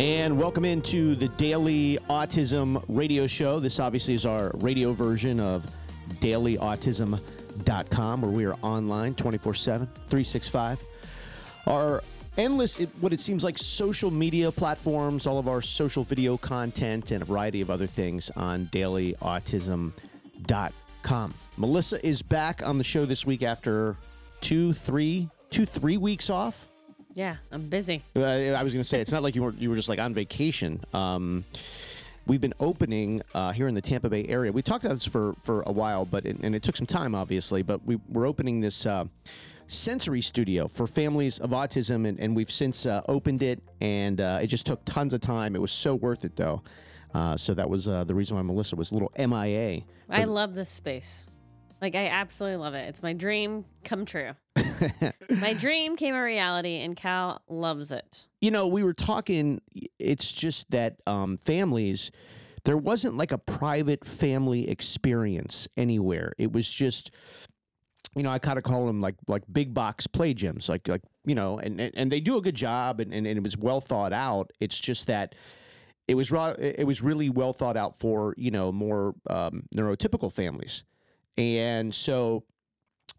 And welcome into the daily autism radio show. This obviously is our radio version of dailyautism.com, where we are online 24 7, 365. Our endless, what it seems like, social media platforms, all of our social video content, and a variety of other things on dailyautism.com. Melissa is back on the show this week after two, three, two, three weeks off. Yeah, I'm busy. Uh, I was going to say it's not like you were you were just like on vacation. Um, we've been opening uh, here in the Tampa Bay area. We talked about this for for a while, but it, and it took some time, obviously. But we we're opening this. Uh, sensory studio for families of autism and, and we've since uh, opened it and uh, it just took tons of time it was so worth it though uh, so that was uh, the reason why melissa was a little mia I love this space. Like I absolutely love it. It's my dream come true. my dream came a reality, and Cal loves it. you know, we were talking. It's just that um, families, there wasn't like a private family experience anywhere. It was just, you know, I kind of call them like like big box play gyms, like like you know, and and, and they do a good job, and, and, and it was well thought out. It's just that. It was it was really well thought out for you know more um, neurotypical families, and so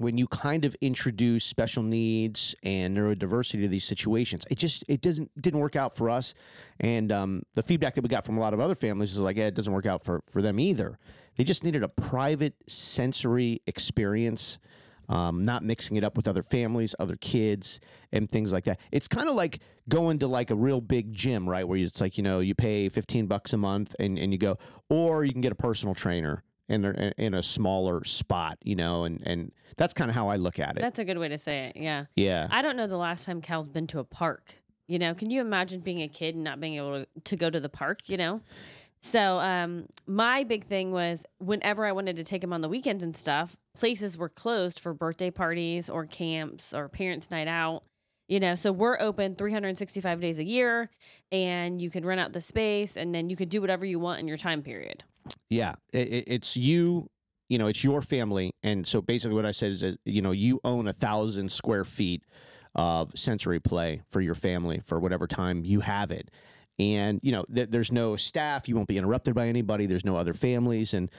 when you kind of introduce special needs and neurodiversity to these situations, it just it doesn't didn't work out for us. And um, the feedback that we got from a lot of other families is like, yeah, it doesn't work out for for them either. They just needed a private sensory experience. Um, not mixing it up with other families, other kids, and things like that. It's kind of like going to like a real big gym, right? Where it's like you know you pay fifteen bucks a month and, and you go, or you can get a personal trainer and they're in- in a smaller spot, you know, and and that's kind of how I look at it. That's a good way to say it. Yeah. yeah, I don't know the last time Cal's been to a park. You know, can you imagine being a kid and not being able to, to go to the park, you know? So, um, my big thing was whenever I wanted to take him on the weekends and stuff, places were closed for birthday parties or camps or parents' night out. You know, so we're open 365 days a year and you can rent out the space and then you can do whatever you want in your time period. Yeah. It, it- it's you, you know, it's your family, and so basically what I said is, that, you know, you own a thousand square feet of sensory play for your family for whatever time you have it, and you know, th- there's no staff, you won't be interrupted by anybody. There's no other families, and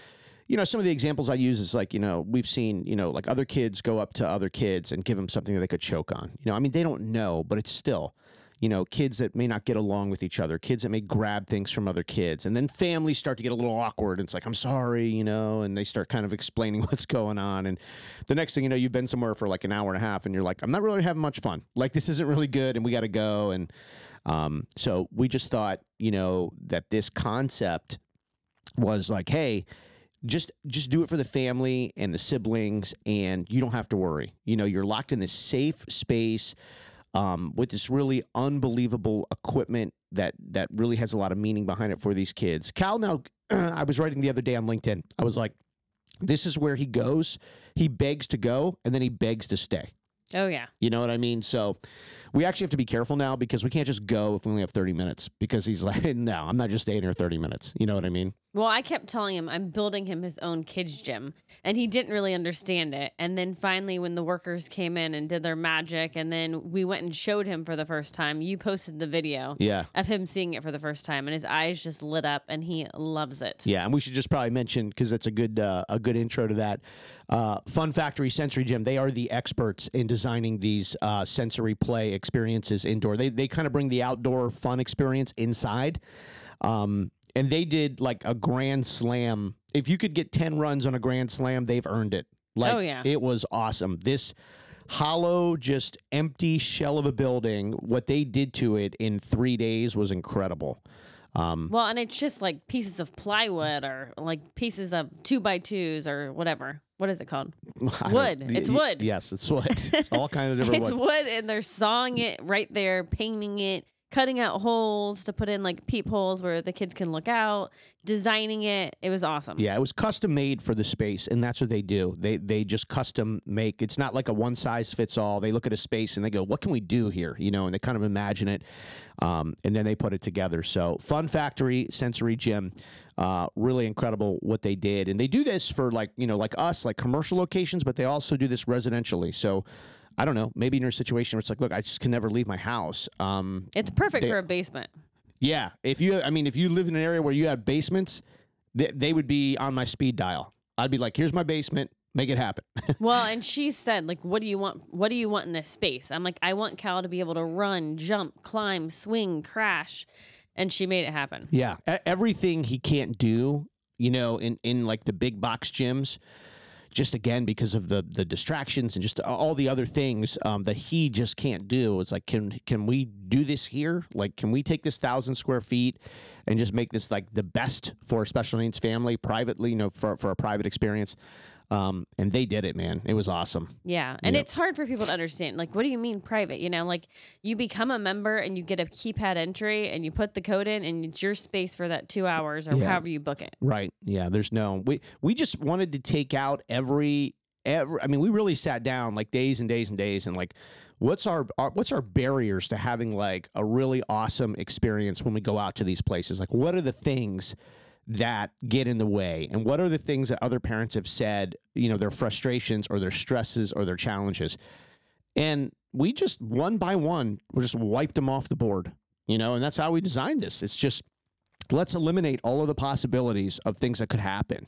you know, some of the examples I use is like, you know, we've seen, you know, like other kids go up to other kids and give them something that they could choke on. You know, I mean, they don't know, but it's still, you know, kids that may not get along with each other, kids that may grab things from other kids, and then families start to get a little awkward. And it's like, I'm sorry, you know, and they start kind of explaining what's going on. And the next thing you know, you've been somewhere for like an hour and a half, and you're like, I'm not really having much fun. Like this isn't really good, and we got to go. And um, so we just thought, you know, that this concept was like, hey, just just do it for the family and the siblings, and you don't have to worry. You know, you're locked in this safe space um, with this really unbelievable equipment that that really has a lot of meaning behind it for these kids. Cal, now I was writing the other day on LinkedIn. I was like, this is where he goes. He begs to go, and then he begs to stay. Oh, yeah. You know what I mean? So we actually have to be careful now because we can't just go if we only have 30 minutes because he's like, no, I'm not just staying here 30 minutes. You know what I mean? Well, I kept telling him I'm building him his own kids gym, and he didn't really understand it. And then finally, when the workers came in and did their magic, and then we went and showed him for the first time, you posted the video Yeah. of him seeing it for the first time, and his eyes just lit up, and he loves it. Yeah, and we should just probably mention because that's a good uh, a good intro to that. Uh, Fun Factory Sensory Gym. They are the experts in designing these uh, sensory play experiences indoor. They they kind of bring the outdoor fun experience inside. Um, and they did like a grand slam. If you could get ten runs on a grand slam, they've earned it. Like, Oh, yeah. it was awesome. This hollow, just empty shell of a building. What they did to it in three days was incredible. Um, Well, and it's just like pieces of plywood or like pieces of two by twos or whatever. What is it called? Wood. It's wood. Yes, it's wood. It's all kind of different It's wood. wood, and they're sawing it right there, painting it, cutting out holes to put in like peepholes where the kids can look out, designing it. It was awesome. Yeah, it was custom made for the space, and that's what they do. They they just custom make. It's not like a one size fits all. They look at a space and they go, "What can we do here?" You know, and they kind of imagine it, um, and then they put it together. So, Fun Factory Sensory Gym, uh, really incredible what they did, and they do this for like you know like us, like commercial locations, but they also do this residentially. So. I don't know. Maybe in your situation where it's like, look, I just can never leave my house. Um, It's perfect They- for a basement. Yeah, if you, I mean, if you live in an area where you have basements, they, they would be on my speed dial. I'd be like, "Here's my basement, make it happen." Well, and she said, like, what do you want? What do you want in this space? I'm like, I want Cal to be able to run, jump, climb, swing, crash. And she made it happen. yeah, everything he can't do, you know, in in like the big box gyms, just again because of the the distractions and just all the other things um, that he just can't do. It's like, can can we do this here? Like, can we take this thousand square feet and just make this like the best for a special needs family privately, you know, for for a private experience? Um, and they did it, man. It was awesome. Yeah. And Yep. it's hard for people to understand. Like, what do you mean private? You know, like you become a member and you get a keypad entry and you put the code in and it's your space for that two hours or Yeah. however you book it. Right. Yeah. There's no. We we just wanted to take out every every. I mean, we really sat down like days and days and days and like, what's our, our what's our barriers to having like a really awesome experience when we go out to these places? Like, what are the things that get in the way, and what are the things that other parents have said? You know, their frustrations or their stresses or their challenges, and we just one by one, we just wiped them off the board. You know, and that's how we designed this. It's just let's eliminate all of the possibilities of things that could happen.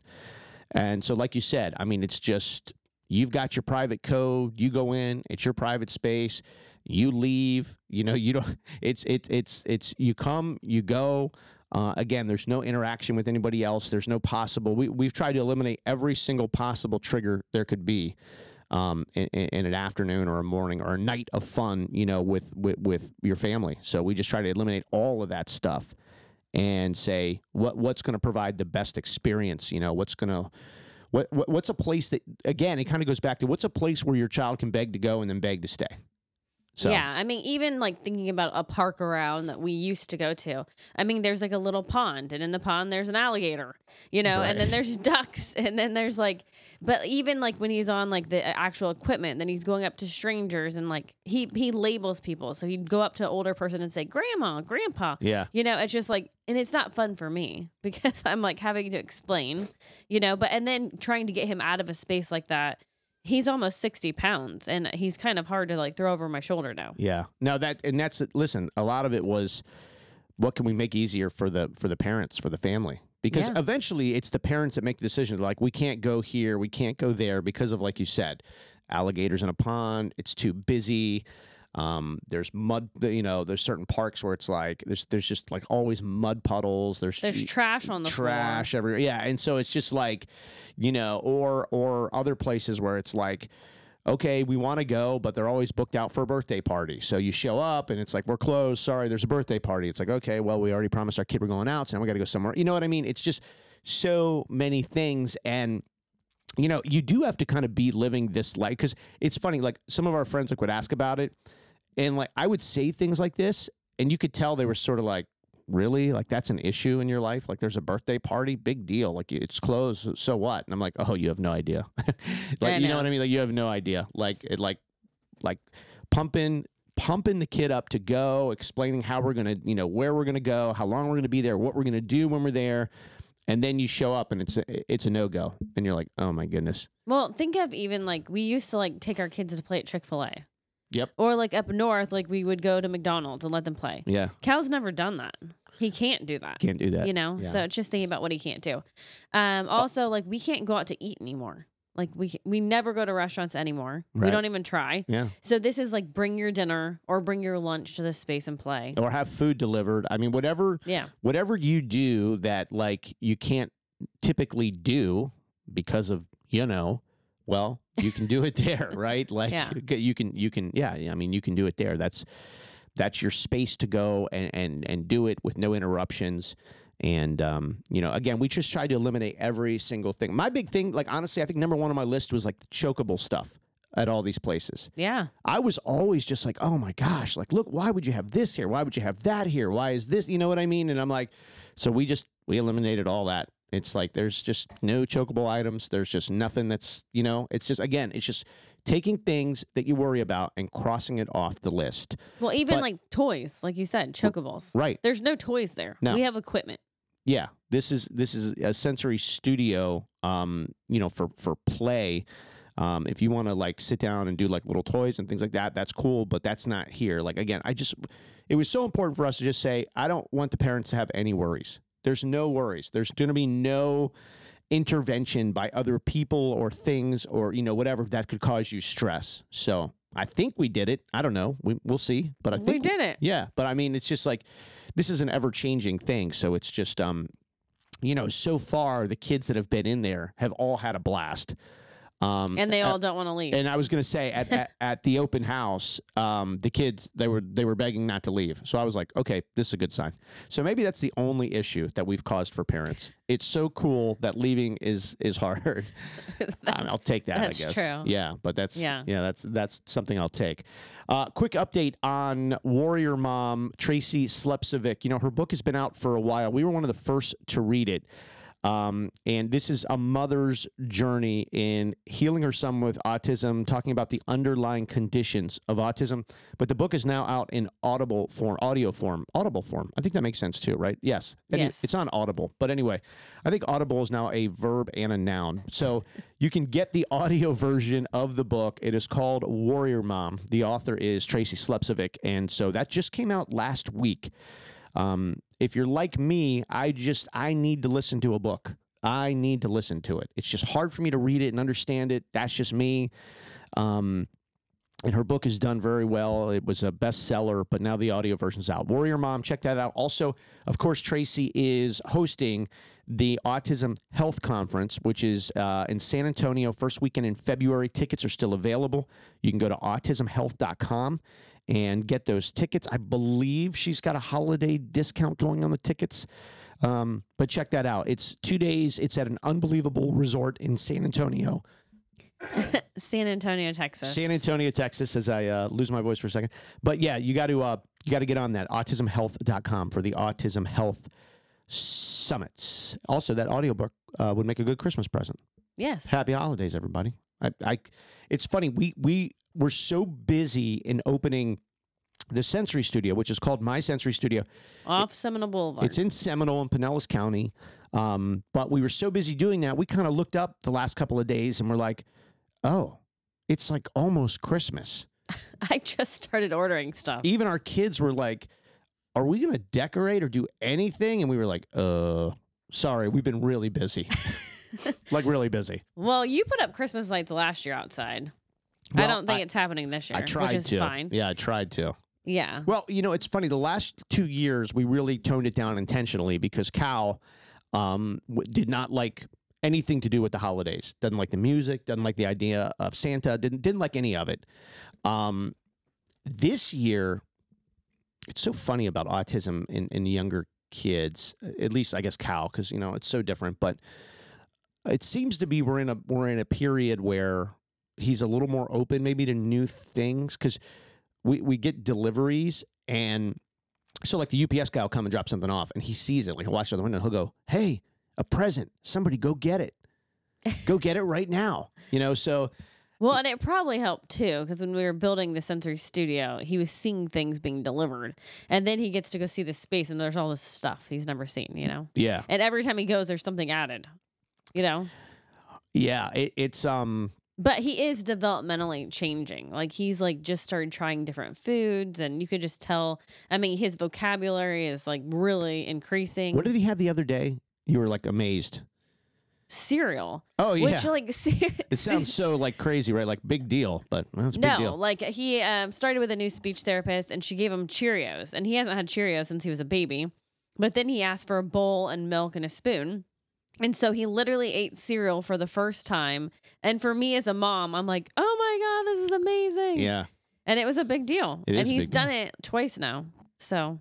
And so, like you said, I mean, it's just you've got your private code. You go in, it's your private space. You leave. You know, you don't. It's it's it's it's you come, you go. Uh, again, there's no interaction with anybody else. There's no possible. We we've tried to eliminate every single possible trigger there could be. Um, in, in an afternoon or a morning or a night of fun, you know, with, with with your family. So we just try to eliminate all of that stuff and say what what's going to provide the best experience you know what's going to what, what what's a place that again it kind of goes back to what's a place where your child can beg to go and then beg to stay so Yeah, I mean, even like thinking about a park around that we used to go to. I mean, there's like a little pond, and in the pond there's an alligator, you know, and then there's ducks, and then there's like, but even like when he's on like the uh, actual equipment, then he's going up to strangers and like he he labels people, so he'd go up to an older person and say, "Grandma, Grandpa," yeah you know, it's just like, and it's not fun for me because I'm like having to explain, you know, but and then trying to get him out of a space like that. He's almost 60 pounds and he's kind of hard to like throw over my shoulder now. yeah now that and that's listen a lot of it was what can we make easier for the for the parents for the family because Yeah. eventually it's the parents that make the decision like we can't go here we can't go there because of like you said alligators in a pond it's too busy um, there's mud you know there's certain parks where it's like there's there's just like always mud puddles there's There's trash on the trash everywhere. Yeah, and so it's just like, you know, or or other places where it's like, okay, we want to go, but they're always booked out for a birthday party. So you show up and it's like we're closed. Sorry, there's a birthday party. It's like okay, well we already promised our kid we're going out, so now we got to go somewhere. You know what I mean? It's just so many things and. You know, you do have to kind of be living this life because it's funny. Like some of our friends like would ask about it, and like I would say things like this, and you could tell they were sort of like, really? Like that's an issue in your life? Like there's a birthday party? Big deal. Like it's closed. So what? And i'm like oh you have no idea. Like I you know know. what i mean? Like you have no idea. Like it like like pumping pumping the kid up to go explaining how we're gonna you know where we're gonna go how long we're gonna be there what we're gonna do when we're there and then you show up and it's a, it's a no-go. And you're like oh my goodness. Well, think of even like we used to like take our kids to play at Chick fil A. Yep. Or like up north, like we would go to McDonald's and let them play. yeah Cal's never done that. He can't do that. can't do that you know? yeah. So it's just thinking about what he can't do. Um, also, like we can't go out to eat anymore. Like we we never go to restaurants anymore. We don't even try. yeah So this is like bring your dinner or bring your lunch to this space and play. or have food delivered i mean whatever Yeah. whatever you do that like you can't typically do because of you know well you can do it there right like Yeah. you can you can yeah i mean you can do it there that's that's your space to go and and and do it with no interruptions and um, you know again we just tried to eliminate every single thing my big thing like honestly i think number one on my list was like the chokeable stuff at all these places Yeah. I was always just like, oh my gosh, like, look, why would you have this here? Why would you have that here? Why is this? You know what I mean? And I'm like, so we just, we eliminated all that. It's like, there's just no chokeable items. There's just nothing that's, you know, it's just, again, it's just taking things that you worry about and crossing it off the list. Well, even But- like toys, like you said, chokables. Right. There's no toys there. No. We have equipment. Yeah. This is, this is a sensory studio, um, you know, for, for play. Um, if you want to like sit down and do like little toys and things like that, that's cool, but that's not here. Like again, I just it was so important for us to just say, I don't want the parents to have any worries. There's no worries. There's going to be no intervention by other people or things or you know whatever that could cause you stress. So I think we did it. I don't know. We, we'll see. But I think we did it. yeah, but I mean, it's just like this is an ever changing thing. So it's just, um, you know, so far the kids that have been in there have all had a blast. Um, And they all don't want to leave. and I was gonna say at, at, at the open house, um, the kids they were they were begging not to leave. So I was like, okay, this is a good sign. So maybe that's the only issue that we've caused for parents. It's so cool that leaving is is hard. I mean, I'll take that. that's I guess. true. Yeah, but that's Yeah. yeah, that's that's something I'll take. Uh, quick update on Warrior Mom Tracy Slepcevic. You know, her book has been out for a while. We were one of the first to read it. Um, and this is a mother's journey in healing her son with autism, talking about the underlying conditions of autism. But the book is now out in audible form, audio form, audible form. I think that makes sense too, right? Yes. Anyway, Yes. It's on Audible. But anyway, I think Audible is now a verb and a noun. So you can get the audio version of the book. It is called Warrior Mom. The author is Tracy Slepcevic. And so that just came out last week. Um, if you're like me, I just I need to listen to a book. I need to listen to it. It's just hard for me to read it and understand it. That's just me. Um, and her book is done very well. It was a bestseller, but now the audio version's out. Warrior Mom, check that out. Also, of course, Tracy is hosting the Autism Health Conference, which is uh, in San Antonio, first weekend in February. Tickets are still available. You can go to autismhealth.com and get those tickets. I believe she's got a holiday discount going on the tickets. Um, but check that out. It's two days. It's at an unbelievable resort in San Antonio. San Antonio, Texas. San Antonio, Texas, as I uh, lose my voice for a second. But yeah, you got to uh, you got to get on that autismhealth.com for the Autism Health Summits. Also, that audiobook uh, would make a good Christmas present. Yes. Happy holidays, everybody. I, I it's funny we we were so busy in opening the Sensory Studio, which is called My Sensory Studio. Off Seminole Boulevard. It's in Seminole and Pinellas County. Um, but we were so busy doing that, we kind of looked up the last couple of days and we're like, oh, it's like almost Christmas. I just started ordering stuff. Even our kids were like, are we going to decorate or do anything? And we were like, uh, sorry, we've been really busy. like, really busy. Well, you put up Christmas lights last year outside. I don't think I- it's happening this year, I tried which is to. fine. Yeah, I tried to. Yeah. Well, you know, it's funny. The last two years, we really toned it down intentionally because Cal um, w- did not like anything to do with the holidays. Doesn't like the music. Doesn't like the idea of Santa. Didn't didn't like any of it. Um, this year, it's so funny about autism in, in younger kids. At least, I guess Cal, because you know it's so different. But it seems to be we're in a we're in a period where he's a little more open, maybe to new things because we, we get deliveries and so like the UPS guy will come and drop something off and he sees it like he'll watch it out the window and he'll go hey a present somebody go get it go get it right now you know so Well, and it probably helped too, because when we were building the sensory studio, he was seeing things being delivered. And then he gets to go see the space and there's all this stuff he's never seen, you know? yeah And every time he goes, there's something added, you know? yeah it, it's um But he is developmentally changing. Like he's like just started trying different foods and you could just tell I mean his vocabulary is like really increasing. what did he have the other day you were like amazed cereal. oh yeah Which like it sounds so like crazy right like big deal but well, it's a big No, deal like he um, started with a new speech therapist and she gave him Cheerios and he hasn't had Cheerios since he was a baby. But then he asked for a bowl and milk and a spoon. And so he literally ate cereal for the first time. And for me as a mom, I'm like, oh my God, this is amazing. yeah And it was a big deal. It and he's big deal. done it twice now. So,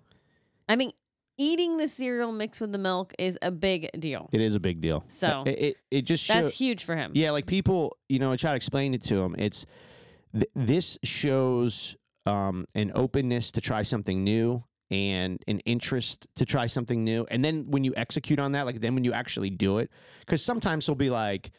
I mean, eating the cereal mixed with the milk is a big deal. it is a big deal So, it, it, it just shows That's huge for him. Yeah, like people, you know, I try to explain it to him. It's th- this shows um, an openness to try something new and an interest to try something new. And then when you execute on that, like then when you actually do it, because sometimes he'll be like,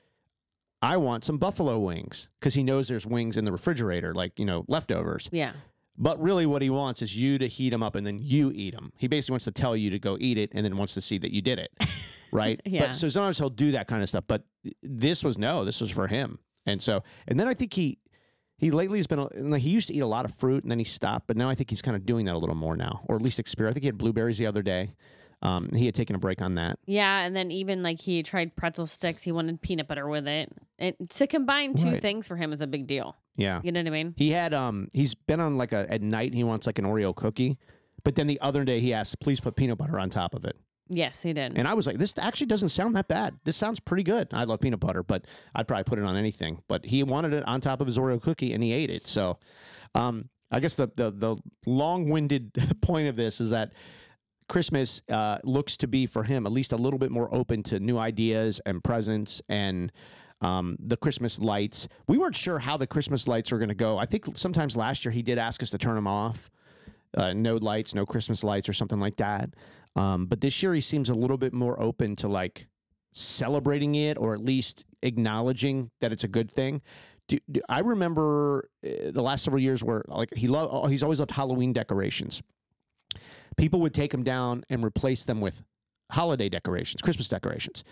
I want some buffalo wings because he knows there's wings in the refrigerator, like, you know, leftovers. Yeah. But really, what he wants is you to heat them up and then you eat them. He basically wants to tell you to go eat it and then wants to see that you did it. right? Yeah. But so sometimes he'll do that kind of stuff. But this was no, this was for him. And so, and then I think he, He lately has been. like, He used to eat a lot of fruit and then he stopped, but now I think he's kind of doing that a little more now, or at least experiment. I think he had blueberries the other day. Um, he had taken a break on that. Yeah, and then even like he tried pretzel sticks, he wanted peanut butter with it. And to combine two Right. things for him is a big deal. Yeah. You know what I mean? He had um he's been on like a at night he wants like an Oreo cookie, but then the other day he asked please put peanut butter on top of it, Yes, he did. and I was like this actually doesn't sound that bad. This sounds pretty good. I love peanut butter, but I'd probably put it on anything. But he wanted it on top of his Oreo cookie, and he ate it. So, um, I guess the the the long winded point of this is that. Christmas uh, looks to be for him at least a little bit more open to new ideas and presents and um, the Christmas lights. We weren't sure how the Christmas lights were going to go. I think sometimes last year he did ask us to turn them off, uh, no lights, no Christmas lights, or something like that. Um, but this year he seems a little bit more open to like celebrating it or at least acknowledging that it's a good thing. Do, do, I remember uh, the last several years where like he loved, he's always loved Halloween decorations. People would take them down and replace them with holiday decorations, Christmas decorations.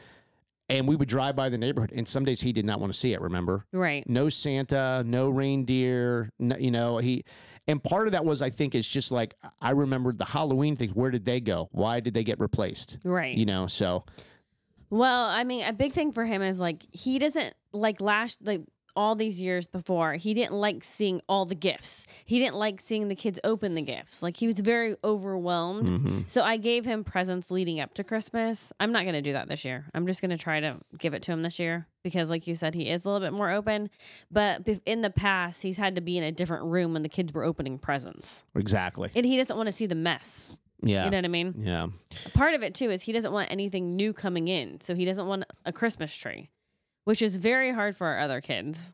And we would drive by the neighborhood, and some days he did not want to see it. Remember, right. no Santa, no reindeer. No, you know he, and part of that was I think it's just like I remembered the Halloween things. Where did they go? Why did they get replaced? Right. You know, so Well, I mean, a big thing for him is like he doesn't like last like all these years before. He didn't like seeing all the gifts. He didn't like seeing the kids open the gifts. Like he was very overwhelmed. mhm. So I gave him presents leading up to Christmas. I'm not going to do that this year. I'm just going to try to give it to him this year because like you said he is a little bit more open, but in the past he's had to be in a different room when the kids were opening presents. exactly. And he doesn't want to see the mess. Yeah, You know what I mean? yeah. Part of it too is he doesn't want anything new coming in. So he doesn't want a Christmas tree, which is very hard for our other kids.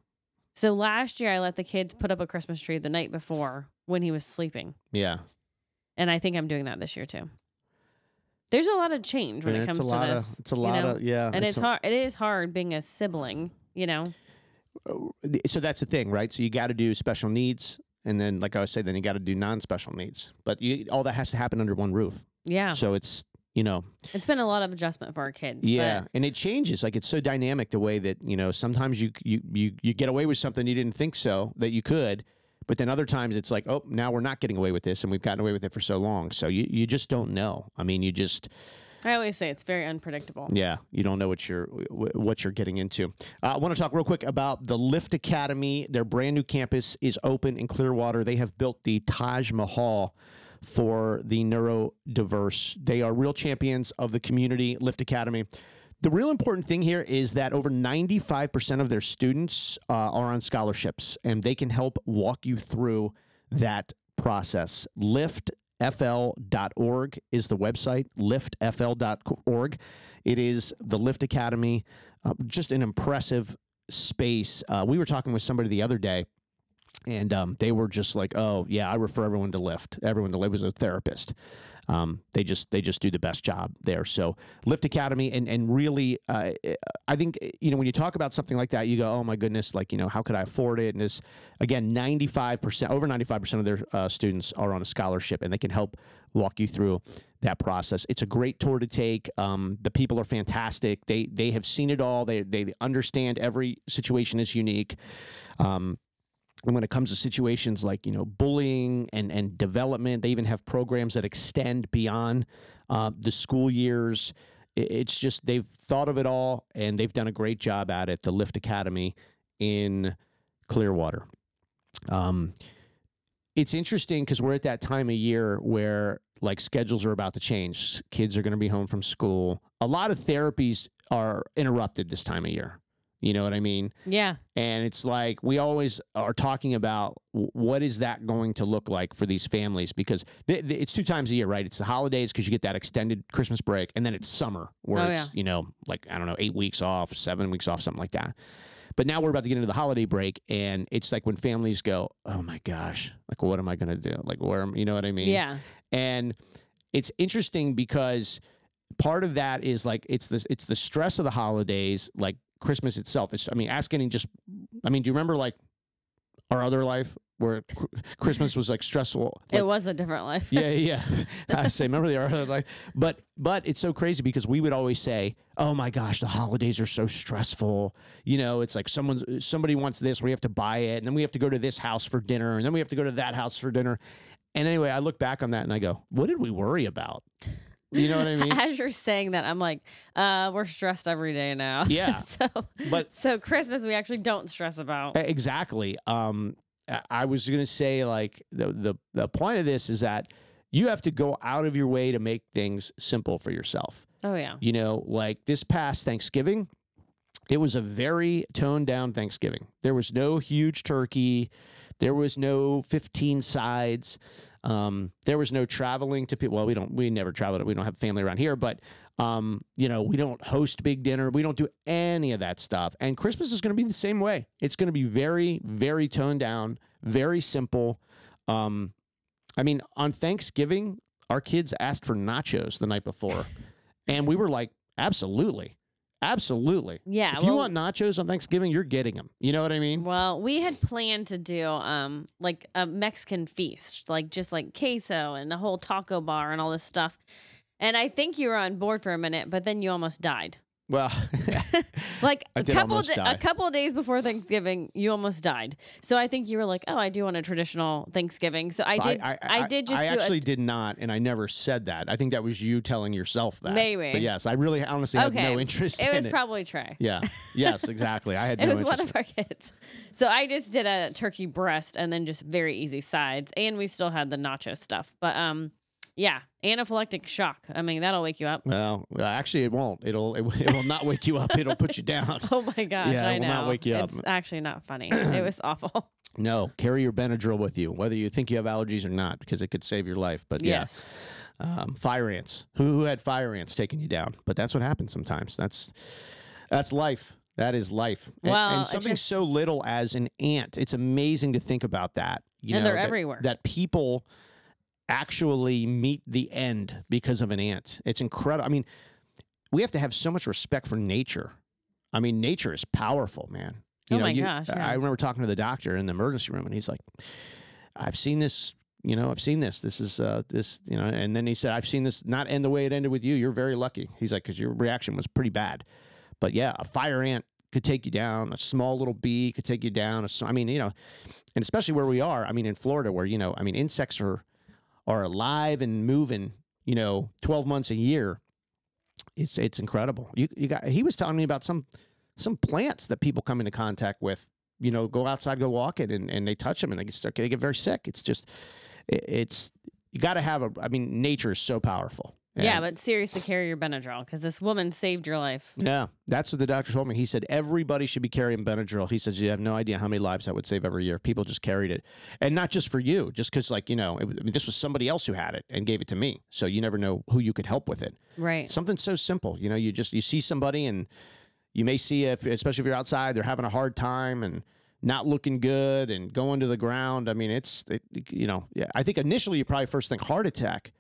So last year I let the kids put up a Christmas tree the night before when he was sleeping. Yeah, And I think I'm doing that this year too. There's a lot of change when And it comes it's a to lot this. of it's a you lot know? of yeah. and it's, a- hard it is hard being a sibling, you know. So that's the thing, right? So you got to do special needs, and then, like I was saying, then you got to do non-special needs. But you, all that has to happen under one roof. Yeah. So it's you know It's been a lot of adjustment for our kids. but- Yeah, and it changes. Like it's so dynamic the way that you know sometimes you you you you get away with something you didn't think so that you could, but then other times it's like oh now we're not getting away with this and we've gotten away with it for so long. So you you just don't know. I mean you just I always say it's very unpredictable. yeah you don't know what you're what you're getting into. Uh, I want to talk real quick about the Lift Academy. Their brand new campus is open in Clearwater. They have built the Taj Mahal for the neurodiverse. They are real champions of the community, Lift Academy. The real important thing here is that over 95% of their students uh, are on scholarships, and they can help walk you through that process. LiftFL.org is the website, liftfl.org. It is the Lift Academy, uh, just an impressive space. Uh, we were talking with somebody the other day and um, they were just like, "Oh yeah, I refer everyone to Lift. Everyone to Lift was a therapist. Um, they just they just do the best job there. So Lift Academy, and and really, uh, I think you know when you talk about something like that, you go, "Oh my goodness, like you know, how could I afford it?" And this again, ninety five percent, over ninety five percent of their uh, students are on a scholarship, and they can help walk you through that process. It's a great tour to take. Um, the people are fantastic. They they have seen it all. They they understand every situation is unique. Um, and when it comes to situations like you know bullying and and development, they even have programs that extend beyond uh, the school years. It's just they've thought of it all and they've done a great job at it. The Lift Academy in Clearwater. Um, it's interesting because we're at that time of year where like schedules are about to change. Kids are going to be home from school. A lot of therapies are interrupted this time of year. You know what I mean? Yeah. And it's like we always are talking about what is that going to look like for these families because th- th- it's two times a year, right? It's the holidays because you get that extended Christmas break, and then it's summer where Oh, it's you know like I don't know eight weeks off, seven weeks off, something like that. But now we're about to get into the holiday break, and it's like when families go, "Oh my gosh, like what am I going to do? Like where am you know what I mean?" Yeah. and it's interesting because part of that is like it's the it's the stress of the holidays like christmas itself it's i mean ask any just i mean do you remember like our other life where Christmas was like stressful. it was a different life. yeah, yeah. I say, remember the other life, but but it's so crazy because we would always say, "Oh my gosh, the holidays are so stressful." You know, it's like someone's somebody wants this, we have to buy it, and then we have to go to this house for dinner, and then we have to go to that house for dinner. And anyway, I look back on that and I go, "What did we worry about?" You know what I mean? As you're saying that, I'm like, uh, we're stressed every day now. Yeah. so, But so Christmas we actually don't stress about. Exactly. Um, I- I was going to say like the, the the point of this is that you have to go out of your way to make things simple for yourself. Oh yeah. You know, like this past Thanksgiving, it was a very toned down Thanksgiving. There was no huge turkey. There was no 15 sides. Um, there was no traveling to people. Well, we don't, we never traveled. We don't have family around here, but, um, you know, we don't host big dinner. We don't do any of that stuff. And Christmas is going to be the same way. It's going to be very, very toned down, very simple. Um, I mean, on Thanksgiving, our kids asked for nachos the night before. And we were like, absolutely. Absolutely. Yeah. if you want nachos on Thanksgiving, you're getting them. You know what I mean? Well, we had planned to do um like a Mexican feast, like just like queso and the whole taco bar and all this stuff. And I think you were on board for a minute, but then you almost died. Well, Like I a couple die. a couple of days before Thanksgiving, you almost died. So I think you were like, "Oh, I do want a traditional Thanksgiving." So I did I, did just I actually a, did not, and I never said that. I think that was you telling yourself that. Maybe. But yes, I really honestly Okay. no interest It in was it. probably Trey. yeah. Yes, exactly. I had It no was interest. one of our kids. So I just did a turkey breast and then just very easy sides. And we still had the nacho stuff. But um yeah, anaphylactic shock. I mean, that'll wake you up. well, actually, it won't. It'll it, it will not wake you up. It'll put you down. Oh my gosh, Yeah, it I will know. not wake you up. it's actually not funny. it was awful. No, carry your Benadryl with you, whether you think you have allergies or not, because it could save your life. But yeah, um, fire ants. Who, who had fire ants taking you down? But that's what happens sometimes. That's that's life. That is life. And- Well, and, it something just- so little as an ant. It's amazing to think about that. You And know, they're that- everywhere. That people actually meet the end because of an ant. It's incredible. I mean, we have to have so much respect for nature. I mean, nature is powerful, man. You Oh know, my you- gosh, yeah. I remember talking to the doctor in the emergency room, and he's like, "I've seen this. You know, I've seen this. This is uh, this. You know." And then he said, "I've seen this not end the way it ended with you. You're very lucky." He's like, "Because your reaction was pretty bad." But yeah, a fire ant could take you down. A small little bee could take you down. A I mean, you know, and especially where we are. I mean, in Florida, where you know, I mean, insects are are alive and moving. You know, twelve months a year. It's it's incredible. You you got. He was telling me about some some plants that people come into contact with. You know, go outside, go walking, and, and they touch them, and they get stuck. They get very sick. It's just, it, it's you got to have a. I mean, nature is so powerful. Yeah, but seriously, carry your Benadryl because this woman saved your life. yeah, that's what the doctor told me. He said everybody should be carrying Benadryl. He says you have no idea how many lives that would save every year if people just carried it, and not just for you, just because like you know, it, I mean, this was somebody else who had it and gave it to me. So you never know who you could help with it. Right. Something so simple, you know, you just you see somebody and you may see if, especially if you're outside, they're having a hard time and not looking good and going to the ground. I mean, it's it, you know, yeah. I think initially you probably first think heart attack,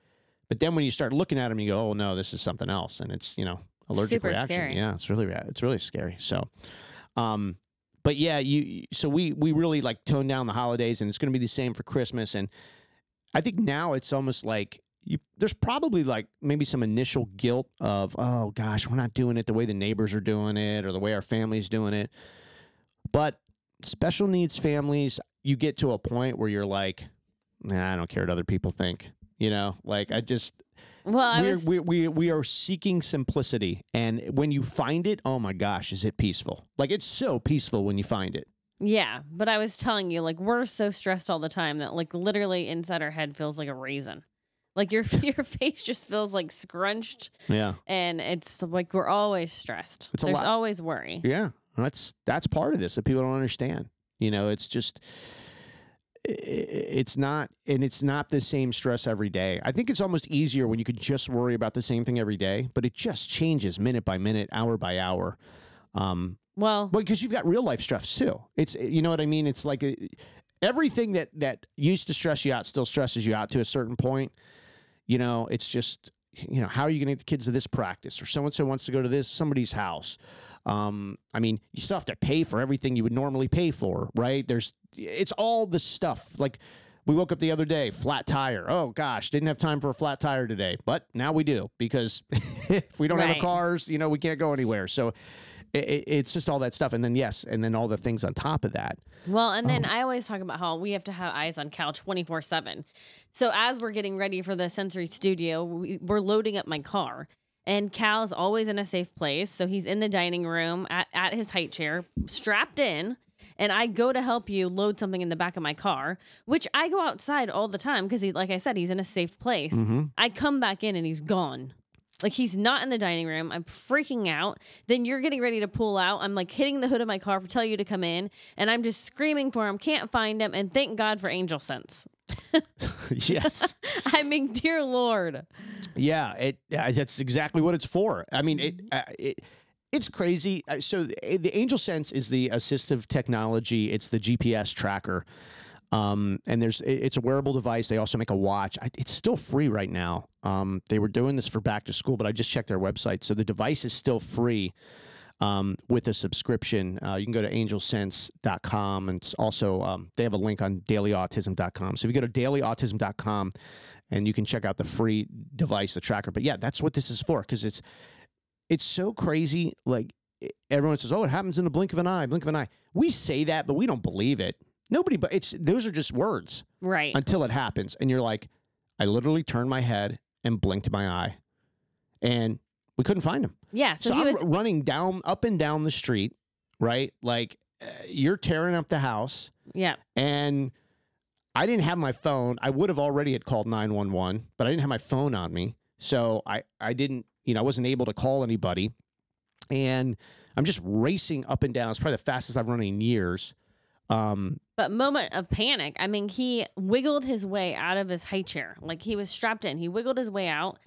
but then when you start looking at them, you go, oh no, this is something else, and it's you know allergic Super reaction. scary. Yeah, it's really it's really scary. So, um, but yeah, you so we we really like tone down the holidays, and it's going to be the same for Christmas, and I think now it's almost like. You, there's probably like maybe some initial guilt of oh gosh we're not doing it the way the neighbors are doing it or the way our family's doing it but special needs families you get to a point where you're like nah, i don't care what other people think you know like i just Well, I we're, was we we we are seeking simplicity and when you find it oh my gosh is it peaceful like it's so peaceful when you find it yeah, but I was telling you like we're so stressed all the time that like literally inside our head feels like a raisin. Like your your face just feels like scrunched yeah and it's like we're always stressed. It's There's lot. always worry. Yeah, that's that's part of this that people don't understand. You know, it's just it's not and it's not the same stress every day. I think it's almost easier when you could just worry about the same thing every day, but it just changes minute by minute, hour by hour. Um, Well, because you've got real life stress too. It's you know what I mean. It's like a, everything that that used to stress you out still stresses you out to a certain point. You know, it's just you know how are you going to get the kids to this practice or so and so wants to go to this somebody's house. Um, I mean, you still have to pay for everything you would normally pay for, right? There's, it's all the stuff. Like, we woke up the other day, flat tire. Oh gosh, didn't have time for a flat tire today, but now we do because if we don't have Right. a cars, you know, we can't go anywhere. So it, it- it's just all that stuff, and then yes, and then all the things on top of that. Well, and Oh. then I always talk about how we have to have eyes on Cal 24 7. So as we're getting ready for the sensory studio, we're loading up my car. And Cal's always in a safe place. So he's in the dining room at, at his height chair, strapped in. And I go to help you load something in the back of my car, which I go outside all the time because he, like I said, he's in a safe place. Mm-hmm. I come back in and he's gone. Like he's not in the dining room. I'm freaking out. Then you're getting ready to pull out. I'm like hitting the hood of my car to tell you to come in, and I'm just screaming for him. Can't find him, and thank God for Angel Sense. yes. I mean, dear Lord. Yeah, it uh, that's exactly what it's for. I mean, it uh, it it's crazy. Uh, So the, the Angel Sense is the assistive technology. It's the GPS tracker. Um, and there's it- it's a wearable device. They also make a watch. I, it's still free right now. Um, they were doing this for back to school, but I just checked their website, so the device is still free. Um, with a subscription, uh, you can go to angelsense.com and it's also um, they have a link on dailyautism.com. So if you go to dailyautism.com and you can check out the free device, the tracker. But yeah, that's what this is for because it's it's so crazy. Like everyone says, "Oh, it happens in the blink of an eye, blink of an eye." We say that, but we don't believe it. Nobody, but it's those are just words Right. until it happens, and you're like, I literally turned my head and blinked my eye, and we couldn't find him. Yeah. So, So, he I'm was. running down, up and down the street, right? Like uh, you're tearing up the house, Yeah. and I didn't have my phone. I would have already had called 911, but I didn't have my phone on me. So I, I didn't, you know, I wasn't able to call anybody. And I'm just racing up and down. It's probably the fastest I've run in years. Um, But moment of panic. I mean, he wiggled his way out of his high chair. Like he was strapped in. He wiggled his way out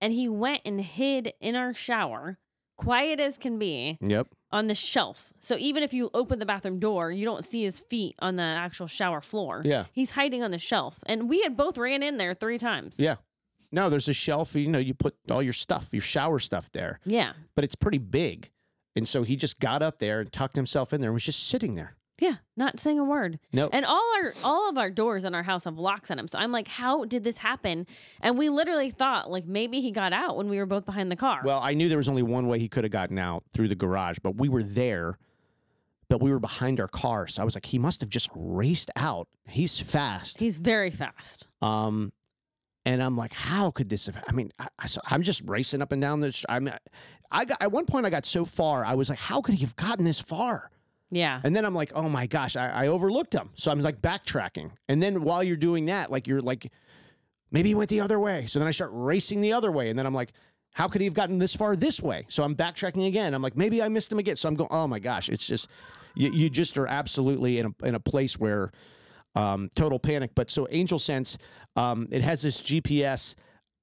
and he went and hid in our shower, quiet as can be, yep. on the shelf. So even if you open the bathroom door, you don't see his feet on the actual shower floor. Yeah. He's hiding on the shelf. And we had both ran in there three times. Yeah. No, there's a shelf, you know, you put all your stuff, your shower stuff there, Yeah. but it's pretty big. And so he just got up there and tucked himself in there and was just sitting there. Yeah. Not saying a word. No. And all our all of our doors in our house have locks on them. So I'm like, how did this happen? And we literally thought like maybe he got out when we were both behind the car. Well, I knew there was only one way he could have gotten out through the garage, but we were there, but we were behind our car. So I was like, he must have just raced out. He's fast. He's very fast. Um, and I'm like, how could this have? I mean, I, I, I'm just racing up and down this. I mean, I got at one point I got so far, I was like, how could he have gotten this far? Yeah. And then I'm like, oh my gosh, I, I overlooked him. So I'm like backtracking. And then while you're doing that, like you're like, maybe he went the other way. So then I start racing the other way. And then I'm like, how could he have gotten this far this way? So I'm backtracking again. I'm like, maybe I missed him again. So I'm going, oh my gosh, it's just, you, you just are absolutely in a, in a place where um, total panic. But so Angel Sense, um, it has this GPS.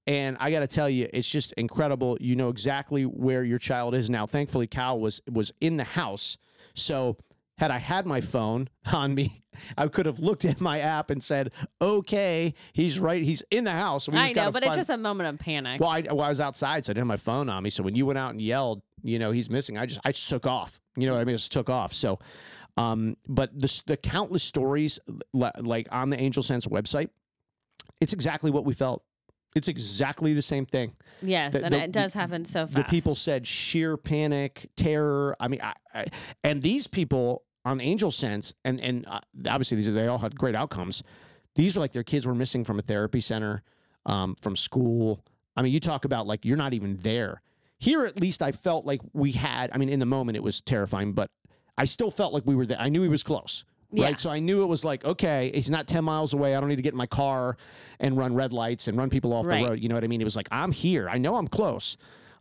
And I got to tell you, it's just incredible. You know exactly where your child is now. Thankfully, Cal was was in the house, so had I had my phone on me, I could have looked at my app and said, "Okay, he's right. He's in the house." We I know, but it's just a moment of panic. well, I, well, I was outside, so I didn't have my phone on me. So when you went out and yelled, you know, he's missing, I just I just took off. You know what I mean? I just took off. So, um, but the the countless stories like on the Angel Sense website, it's exactly what we felt. It's exactly the same thing. yes, the- and the- it does happen so fast. The people said sheer panic, terror. I mean, I, I, and these people on Angel Sense, and and uh, obviously these they all had great outcomes. These are like their kids were missing from a therapy center, um, from school. I mean, you talk about like you're not even there. Here, at least, I felt like we had. I mean, in the moment, it was terrifying, but I still felt like we were there. I knew he was close. Yeah. Right. So I knew it was like, okay, he's not 10 miles away. I don't need to get in my car and run red lights and run people off Right. the road. You know what I mean? It was like, I'm here. I know I'm close.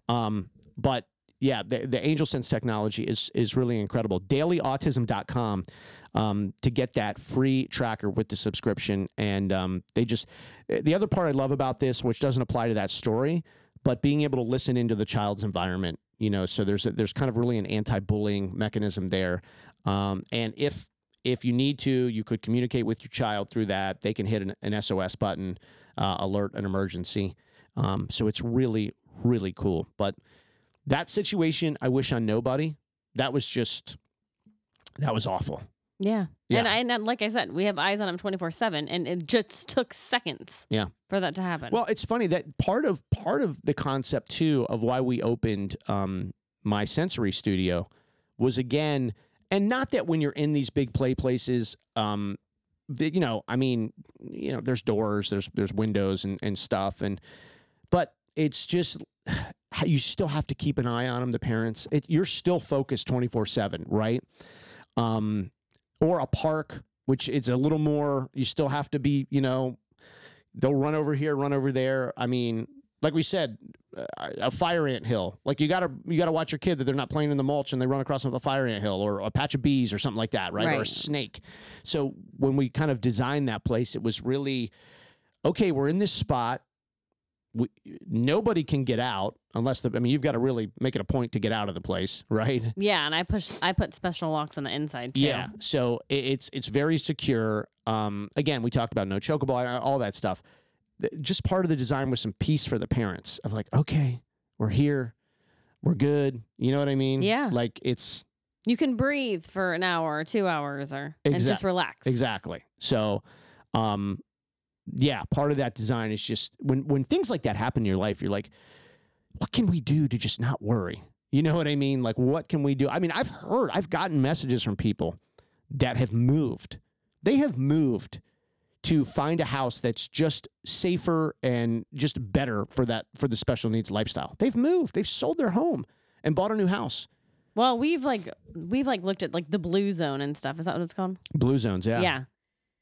Um, but yeah, the, the Angel Sense technology is is really incredible. DailyAutism.com um, to get that free tracker with the subscription. And um, they just, the other part I love about this, which doesn't apply to that story, but being able to listen into the child's environment, you know, so there's a, there's kind of really an anti-bullying mechanism there. Um, and if if you need to, you could communicate with your child through that. They can hit an, an SOS button, uh, alert an emergency. Um, so it's really, really cool. But that situation, I wish on nobody that was just that was awful. Yeah. Yeah. And I and like I said, we have eyes on him 24/7 and it just took seconds Yeah. for that to happen. Well, it's funny that part of part of the concept too of why we opened um, my sensory studio was again, and not that when you're in these big play places, um, that you know, I mean, you know, there's doors, there's there's windows and and stuff, and but it's just you still have to keep an eye on them. The parents, it, you're still focused twenty four seven, right? Um, or a park, which it's a little more. You still have to be, you know, they'll run over here, run over there. I mean, like we said, a fire ant hill. Like you gotta you gotta watch your kid that they're not playing in the mulch and they run across a fire ant hill or a patch of bees or something like that, right? Or a snake. So when we kind of designed that place, it was really okay. We're in this spot. We, nobody can get out unless the. I mean, you've got to really make it a point to get out of the place, right? yeah, and I pushed I put special locks on the inside too. Yeah. So i- it's it's very secure. Um, again, we talked about no chokeable, all that stuff. Just part of the design was some peace for the parents of like, okay, we're here, we're good. You know what I mean? Yeah. Like it's You can breathe for an hour or 2 hours or and just relax. exactly. So, um, yeah, part of that design is just when when things like that happen in your life, you're like, what can we do to just not worry? You know what I mean? Like, what can we do? I mean, I've heard, I've gotten messages from people that have moved. They have moved to find a house that's just safer and just better for that for the special needs lifestyle. They've moved. They've sold their home and bought a new house. Well, we've like we've like looked at like the blue zone and stuff. Is that what it's called? Blue zones, yeah. Yeah.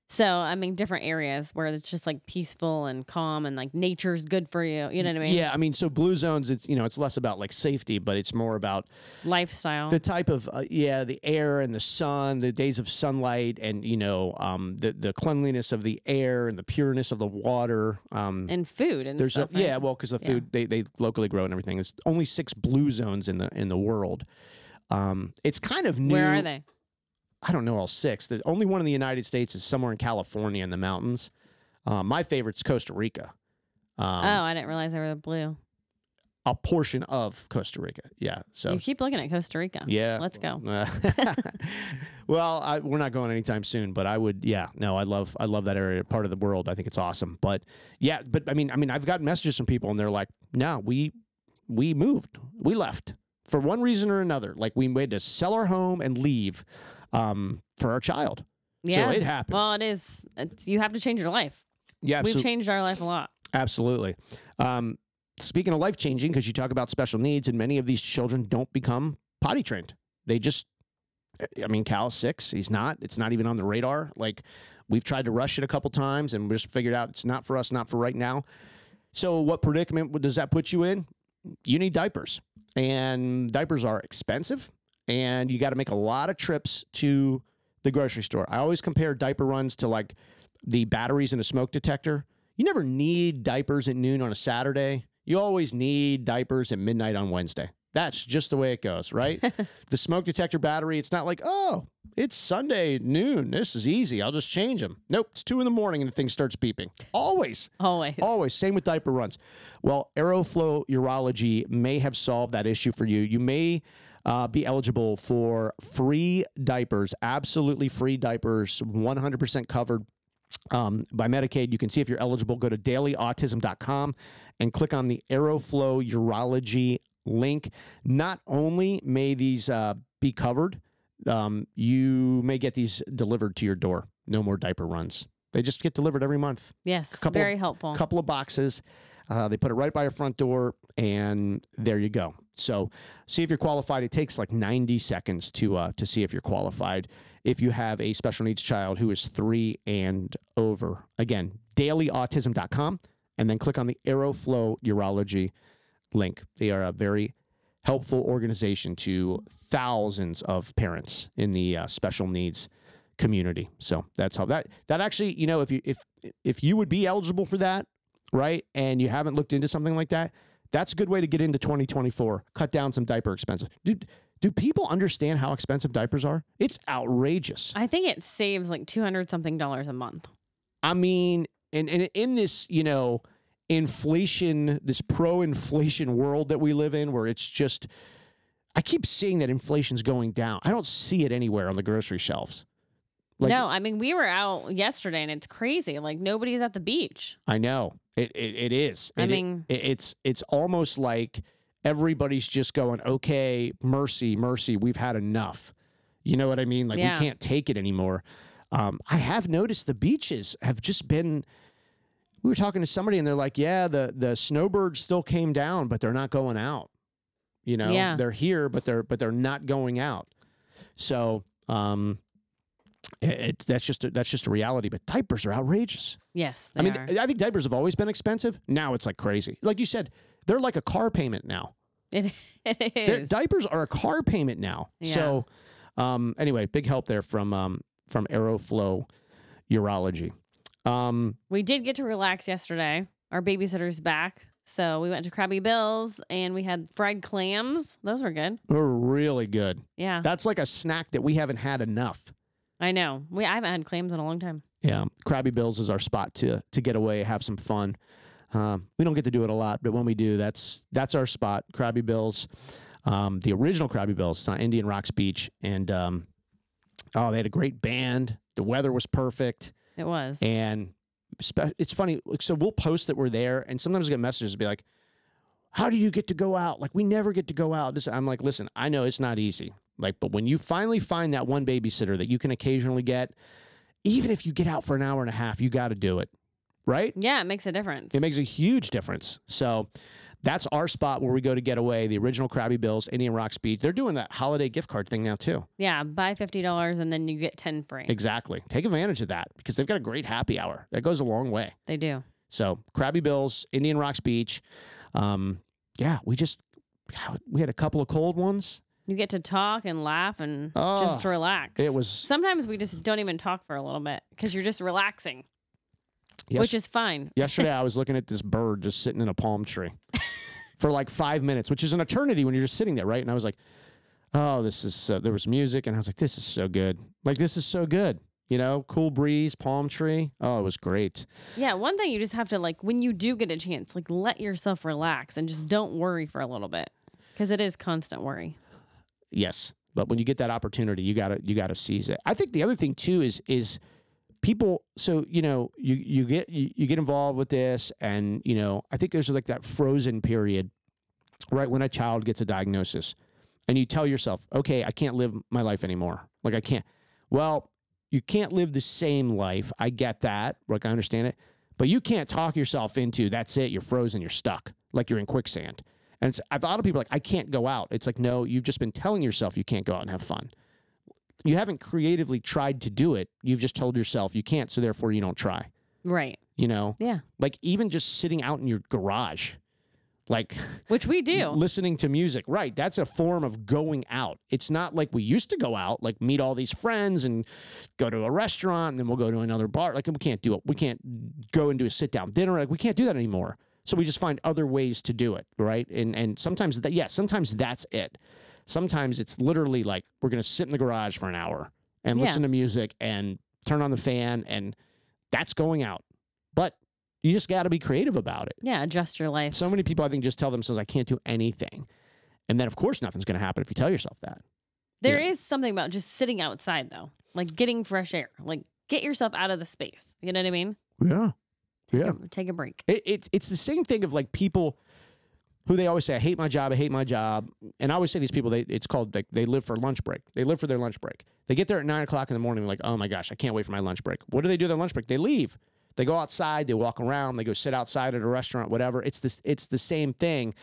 So I mean, different areas where it's just like peaceful and calm and like nature's good for you. You know what I mean? Yeah, I mean, so blue zones, it's you know, it's less about like safety, but it's more about Lifestyle. the type of uh, yeah, the air and the sun, the days of sunlight, and you know, um, the the cleanliness of the air and the pureness of the water. Um, and food and there's stuff. a, yeah, well, because the Yeah. food they they locally grow and everything. There's only six blue zones in the in the world. Um, it's kind of new. Where are they? I don't know all six. The only one in the United States is somewhere in California in the mountains. Uh, my favorite's Costa Rica. Um, oh, I didn't realize they were blue. a portion of Costa Rica. Yeah. So you keep looking at Costa Rica. yeah. Let's go. Uh, well, I, we're not going anytime soon, but I would. Yeah. No, I love. I love that area, part of the world. I think it's awesome. But yeah, but I mean, I mean, I've gotten messages from people, and they're like, "No, we we moved, we left for one reason or another. Like we had to sell our home and leave um, for our child. Yeah. So it happens. Well, it is. It's, you have to change your life. yeah. We've changed our life a lot. Absolutely. Um, speaking of life changing, because you talk about special needs, and many of these children don't become potty trained. They just, I mean, Cal's six. He's not. It's not even on the radar. Like we've tried to rush it a couple times, and we just figured out it's not for us, not for right now. So, what predicament does that put you in? You need diapers, and diapers are expensive, and you got to make a lot of trips to the grocery store. I always compare diaper runs to like the batteries in a smoke detector. You never need diapers at noon on a Saturday. You always need diapers at midnight on Wednesday. That's just the way it goes, right? the smoke detector battery, it's not like, oh, it's Sunday noon. This is easy. I'll just change them. Nope, it's two in the morning and the thing starts beeping. Always. Always. Always. Same with diaper runs. Well, Aeroflow Urology may have solved that issue for you. You may uh, be eligible for free diapers, absolutely free diapers, 100% covered um, by Medicaid. You can see if you're eligible. Go to dailyautism.com and click on the Aeroflow Urology link. Not only may these uh, be covered, um, you may get these delivered to your door. No more diaper runs. They just get delivered every month yes. couple- Very helpful. A couple of boxes. Uh, they put it right by your front door, and there you go. So, see if you're qualified. It takes like 90 seconds to uh, to see if you're qualified. If you have a special needs child who is three and over, again, dailyautism.com, and then click on the Aeroflow Urology link. They are a very helpful organization to thousands of parents in the uh, special needs community. So that's how that that actually, you know, if you if if you would be eligible for that, right, and you haven't looked into something like that, that's a good way to get into 2024. Cut down some diaper expenses. Do do people understand how expensive diapers are? It's outrageous. I think it saves like 200 something dollars a month. I mean, and, and in this, you know, inflation, this pro-inflation world that we live in, where it's just, I keep seeing that inflation's going down. I don't see it anywhere on the grocery shelves. Like- no, I mean we were out yesterday and it's crazy. Like nobody's at the beach. I know it. It, it is. I it- mean- it, it's it's almost like everybody's just going, okay, mercy, mercy. We've had enough. You know what I mean? Like Yeah. we can't take it anymore. Um, I have noticed the beaches have just been. We were talking to somebody and they're like, yeah, the the snowbirds still came down, but they're not going out. You know, Yeah. they're here, but they're but they're not going out. So um, it, that's just a, that's just a reality. But diapers are outrageous. Yes, I mean, th- I think diapers have always been expensive. Now it's like crazy. Like you said, they're like a car payment now. it, it Their diapers are a car payment now. So, um, anyway, big help there from um, from Aeroflow Urology. Um, we did get to relax yesterday. Our babysitter's back. So we went to Crabby Bill's and we had fried clams. Those were good. they're really good. Yeah. That's like a snack that we haven't had enough. I know. We I haven't had clams in a long time. Yeah, Crabby Bills is our spot to to get away, have some fun. Um, we don't get to do it a lot, but when we do, that's that's our spot. Crabby Bills, um, the original Crabby Bills. It's on Indian Rocks Beach, and um, oh, they had a great band. The weather was perfect, It was. and spe- it's funny. So we'll post that we're there, and sometimes I get messages to be like, "How do you get to go out? Like we never get to go out." This, I'm like, listen, I know it's not easy. Like, but when you finally find that one babysitter that you can occasionally get, even if you get out for an hour and a half, you got to do it, right? yeah, it makes a difference. It makes a huge difference. So that's our spot where we go to get away. The original Crabby Bills, Indian Rocks Beach. They're doing that holiday gift card thing now too. yeah, buy fifty dollars and then you get ten free. Exactly. Take advantage of that because they've got a great happy hour. That goes a long way. They do. So Crabby Bills, Indian Rocks Beach. Um, yeah, we just we had a couple of cold ones. You get to talk and laugh and Oh, just ah, relax. It was Sometimes we just don't even talk for a little bit because you're just relaxing, yes, which is fine. yesterday. I was looking at this bird just sitting in a palm tree for like five minutes, which is an eternity when you're just sitting there, right? And I was like, "Oh, this is." So, there was music, and I was like, "This is so good! Like this is so good." You know, cool breeze, palm tree. Oh, it was great. Yeah, one thing you just have to like when you do get a chance, like let yourself relax and just don't worry for a little bit because it is constant worry. Yes, but when you get that opportunity, you gotta you gotta seize it. I think the other thing too is is people. So you know you you get you, you get involved with this, and you know I think there's like that frozen period, right when a child gets a diagnosis, and you tell yourself, okay, I can't live my life anymore. Like I can't. Well, you can't live the same life. I get that. Like I understand it, but you can't talk yourself into that's it. You're frozen. You're stuck. Like you're in quicksand. And it's, a lot of people are like, I can't go out. It's like, no, you've just been telling yourself you can't go out and have fun. You haven't creatively tried to do it. You've just told yourself you can't, so therefore you don't try. Right. You know, Yeah. like even just sitting out in your garage, like Which we do. listening to music. Right. That's a form of going out. It's not like we used to go out, like meet all these friends and go to a restaurant and then we'll go to another bar. Like we can't do it. We can't go and do a sit down dinner. Like we can't do that anymore. So we just find other ways to do it. Right. And and sometimes that yeah, sometimes that's it. Sometimes it's literally like we're gonna sit in the garage for an hour and Yeah. listen to music and turn on the fan and that's going out. But you just gotta be creative about it. Yeah. Adjust your life. So many people, I think, just tell themselves, I can't do anything. And then, of course, nothing's going to happen if you tell yourself that. There is Yeah. something about just sitting outside though, like getting fresh air. Like get yourself out of the space. You know what I mean? Yeah. Yeah. Take a- Take a break. It, it, it's the same thing of like people who they always say, I hate my job, I hate my job. And I always say these people, they, it's called, like, they live for lunch break. They live for their lunch break. They get there at nine o'clock in the morning, like, oh my gosh, I can't wait for my lunch break. What do they do their lunch break? They leave. They go outside, they walk around, they go sit outside at a restaurant, whatever. It's this, it's the same thing.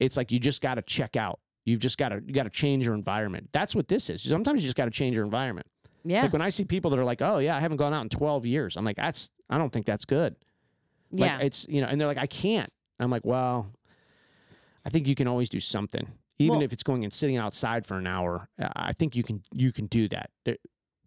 It's like you just got to check out. You've just got to, you got to change your environment. That's what this is. Sometimes you just got to change your environment. Yeah. Like when I see people that are like, "Oh yeah, I haven't gone out in 12 years." I'm like, "That's I don't think that's good." Like yeah. it's, you know, and they're like, "I can't." I'm like, "Well, I think you can always do something. Even Well- if it's going and sitting outside for an hour. uh, I think you can you can do that. There,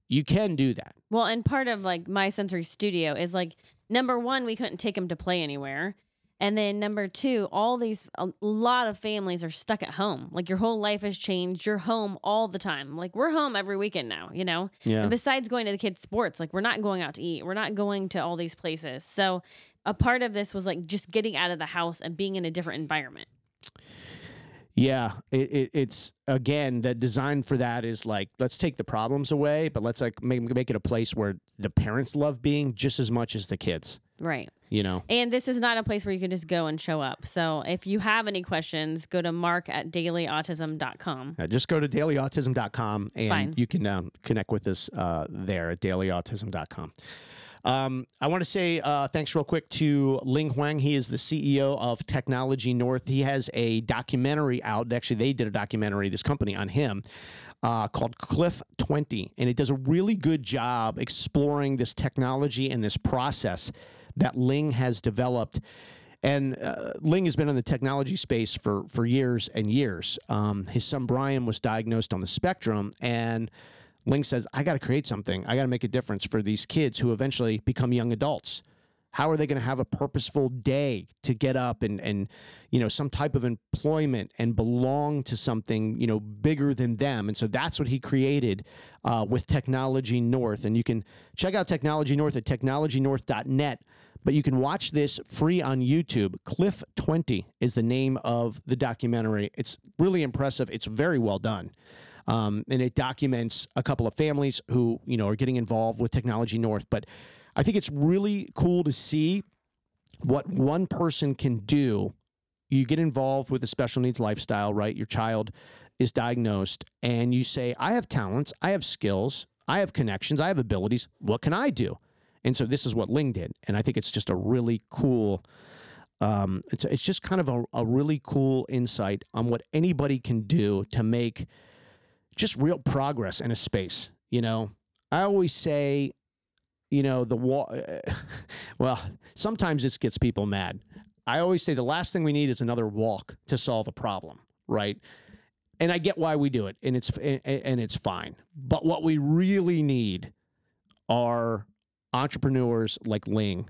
you can do that. Well, and part of like my sensory studio is like number one, we couldn't take them to play anywhere. And then number two, all these, a lot of families are stuck at home. Like your whole life has changed. You're home all the time. Like we're home every weekend now, you know? Yeah. And besides going to the kids' sports, like we're not going out to eat. We're not going to all these places. So a part of this was like just getting out of the house and being in a different environment. Yeah, it, it, it's again the design for that is like let's take the problems away, but let's like make make it a place where the parents love being just as much as the kids. Right. You know, And this is not a place where you can just go and show up. So if you have any questions, go to mark at dailyautism.com. Uh, just go to dailyautism.com and Fine. you can um, connect with us uh, there at dailyautism.com. Um, I want to say uh, thanks real quick to Ling Huang. He is the CEO of Technology North. He has a documentary out. Actually, they did a documentary, this company, on him uh, called Cliff 20. And it does a really good job exploring this technology and this process that Ling has developed. And uh, Ling has been in the technology space for for years and years. Um, his son Brian was diagnosed on the spectrum, and Ling says, "I got to create something. I got to make a difference for these kids who eventually become young adults. How are they going to have a purposeful day to get up and and you know some type of employment and belong to something you know bigger than them? And so that's what he created uh, with Technology North. And you can check out Technology North at technologynorth.net. But you can watch this free on YouTube. Cliff 20 is the name of the documentary. It's really impressive. It's very well done. Um, and it documents a couple of families who, you know, are getting involved with Technology North. But I think it's really cool to see what one person can do. You get involved with a special needs lifestyle, right? Your child is diagnosed, and you say, I have talents, I have skills, I have connections, I have abilities. What can I do? And so this is what Ling did. And I think it's just a really cool, um, it's, it's just kind of a, a really cool insight on what anybody can do to make just real progress in a space. You know, I always say, you know, the wall, well, sometimes this gets people mad. I always say the last thing we need is another walk to solve a problem, right? And I get why we do it, and it's and, it's fine. But what we really need are entrepreneurs like Ling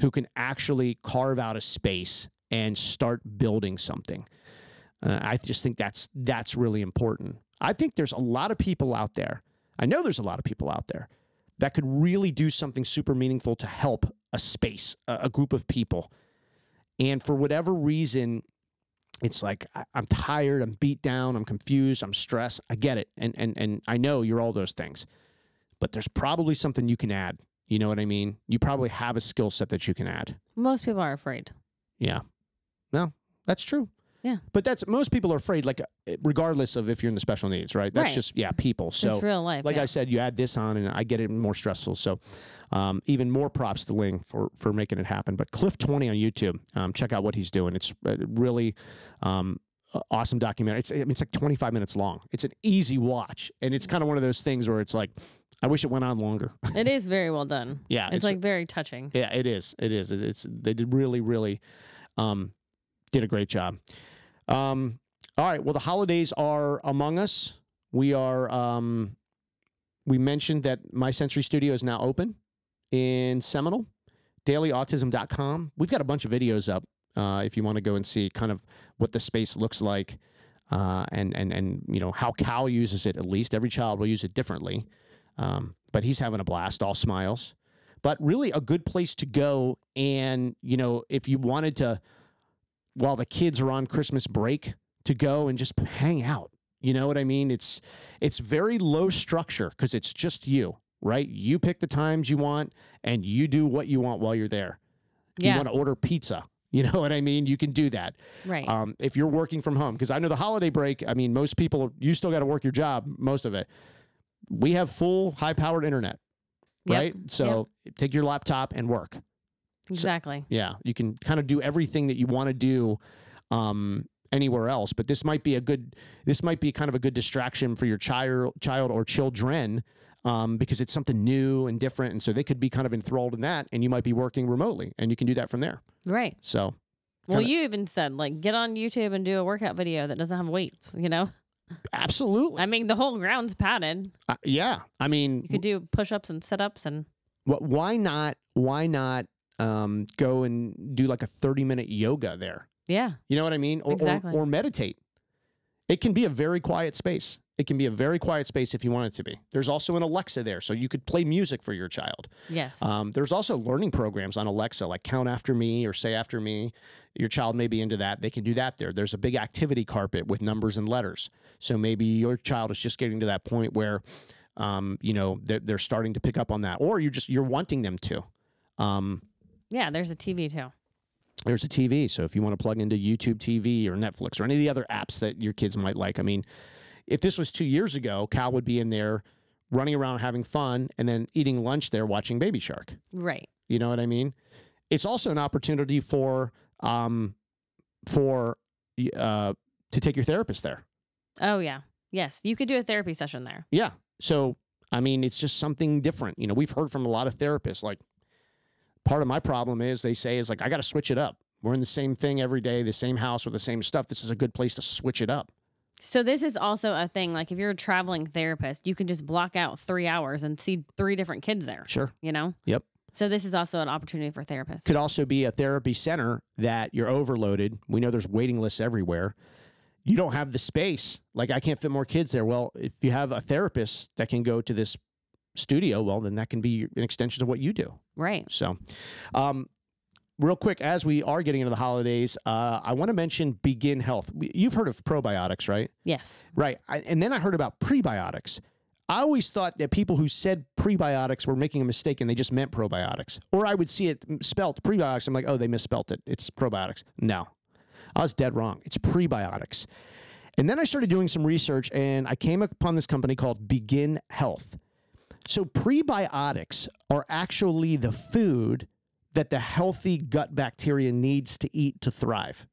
who can actually carve out a space and start building something. Uh, I just think that's that's really important. I think there's a lot of people out there. I know there's a lot of people out there that could really do something super meaningful to help a space, a, a group of people. And for whatever reason, it's like I, I'm tired, I'm beat down, I'm confused, I'm stressed. I get it, and and and I know you're all those things, but there's probably something you can add. You know what I mean? You probably have a skill set that you can add. Most people are afraid. Yeah. No, that's true. Yeah. But that's most people are afraid, like uh, regardless of if you're in the special needs, right? That's Right. just yeah, people. So Just real life. like yeah. I said, you add this on, and I get it more stressful. So, um, even more props to Ling for for making it happen. But Cliff Twenty on YouTube, um, check out what he's doing. It's uh, really um, awesome documentary. It's I mean, it's like 25 minutes long. It's an easy watch, and it's kind of one of those things where it's like, I wish it went on longer. it is very well done. yeah, It's, like very touching. yeah, it is. It is. It- It's they did really, really um, did a great job. Um, all right. Well, the holidays are among us. We are. Um, we mentioned that my sensory studio is now open in Seminole. DailyAutism.com. We've got a bunch of videos up uh, if you want to go and see kind of what the space looks like, uh, and and and you know how Cal uses it. At least every child will use it differently, um, but he's having a blast. All smiles but really a good place to go. And, you know, if you wanted to, while the kids are on Christmas break, to go and just hang out. You know what I mean? It's it's very low structure because it's just you, right? You pick the times you want and you do what you want while you're there. You want to order pizza. You know what I mean? You can do that. Right. Um, if you're working from home, because I know the holiday break, I mean, most people, you still got to work your job, most of it. We have full high powered internet, Yep. right? So take your laptop and work. Exactly. Yeah, you can kind of do everything that you want to do um, anywhere else. But this might be a good. This might be kind of a good distraction for your child, child or children, um, because it's something new and different, and so they could be kind of enthralled in that, and you might be working remotely, and you can do that from there. Right. So Well, Kinda- you even said like get on YouTube and do a workout video that doesn't have weights. You know, absolutely, I mean the whole ground's padded. Uh, yeah. I mean, You could do push-ups and sit-ups and wh- why not? Why not um, go and do like a thirty minute yoga there? yeah, You know what I mean? Or, Exactly. or, or meditate. It can be a very quiet space. It can be a very quiet space if you want it to be. There's also an Alexa there, so you could play music for your child. Yes. Um, there's also learning programs on Alexa, like Count After Me or Say After Me. Your child may be into that. They can do that there. There's a big activity carpet with numbers and letters. So maybe your child is just getting to that point where, um, you know, they're, they're starting to pick up on that, or you're just you're wanting them to. Um, yeah, there's a TV too. there's a TV. So if you want to plug into YouTube TV or Netflix or any of the other apps that your kids might like, I mean, if this was two years ago, Cal would be in there running around having fun and then eating lunch there watching Baby Shark. Right. You know what I mean? It's also an opportunity for um for uh to take your therapist there. Oh yeah. Yes, you could do a therapy session there. Yeah. So I mean, it's just something different. You know, we've heard from a lot of therapists like part of my problem is they say is like I got to switch it up. We're in the same thing every day, the same house with the same stuff. This is a good place to switch it up. So this is also a thing. Like if you're a traveling therapist, you can just block out three hours and see three different kids there. Sure. You know. Yep. So this is also an opportunity for therapists. Could also be a therapy center that you're overloaded. We know there's waiting lists everywhere. You don't have the space. Like I can't fit more kids there. Well, if you have a therapist that can go to this studio, well, then that can be an extension of what you do. Right. So, um, real quick, as we are getting into the holidays, uh, I want to mention Begin Health. You've heard of probiotics, right? Yes. Right. I, and then I heard about prebiotics. I always thought that people who said prebiotics were making a mistake and they just meant probiotics. Or I would see it spelt prebiotics. I'm like, oh, they misspelt it. It's probiotics. No, I was dead wrong. It's prebiotics. And then I started doing some research and I came upon this company called Begin Health. So prebiotics are actually the food that the healthy gut bacteria needs to eat to thrive.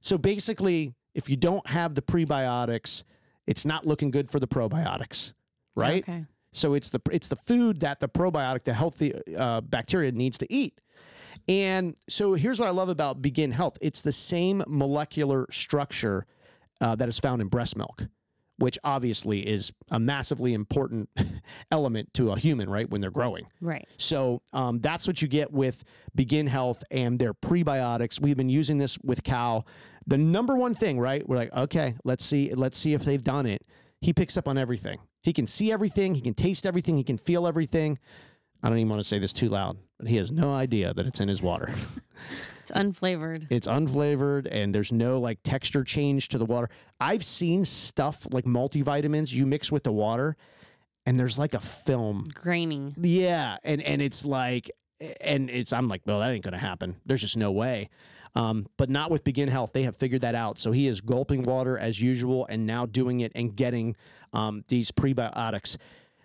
So basically, if you don't have the prebiotics, it's not looking good for the probiotics, right? Okay. So it's the it's the food that the probiotic, the healthy uh, bacteria needs to eat. And so here's what I love about Begin Health. It's the same molecular structure uh, that is found in breast milk, which obviously is a massively important element to a human, right? When they're growing. Right. So um, that's what you get with Begin Health and their prebiotics. We've been using this with Cal. The number one thing, right? We're like, okay, let's see, let's see if they've done it. He picks up on everything. He can see everything. He can taste everything. He can feel everything. I don't even want to say this too loud, but he has no idea that it's in his water. It's unflavored. it's unflavored and there's no like texture change to the water. I've seen stuff like multivitamins you mix with the water and there's like a film Grainy. yeah, and and it's like, and it's I'm like, well, that ain't gonna happen. There's just no way. Um, but not with Begin Health. They have figured that out. So he is gulping water as usual, and now doing it and getting um, these prebiotics.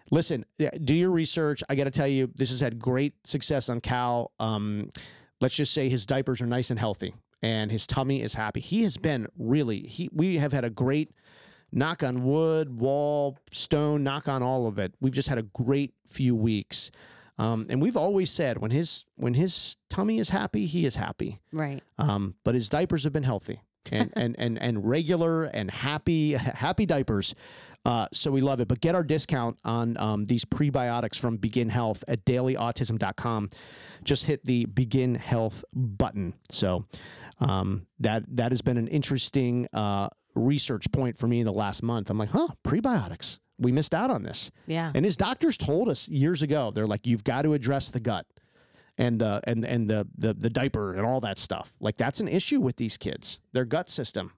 Listen, do your research. I got to tell you, this has had great success on Cal. Um, let's just say his diapers are nice and healthy, and his tummy is happy. He has been really. He we have had a great knock on wood, wall, stone, knock on all of it. We've just had a great few weeks. Um, and we've always said when his when his tummy is happy, he is happy. Right. Um, but his diapers have been healthy and and and and regular and happy happy diapers. Uh, so we love it. But get our discount on um, these prebiotics from Begin Health at dailyautism.com. Just hit the Begin Health button. So um, that that has been an interesting uh, research point for me in the last month. I'm like, huh, prebiotics. We missed out on this. Yeah. And his doctors told us years ago, they're like, you've got to address the gut and the and and the, the the diaper and all that stuff. Like that's an issue with these kids. Their gut system.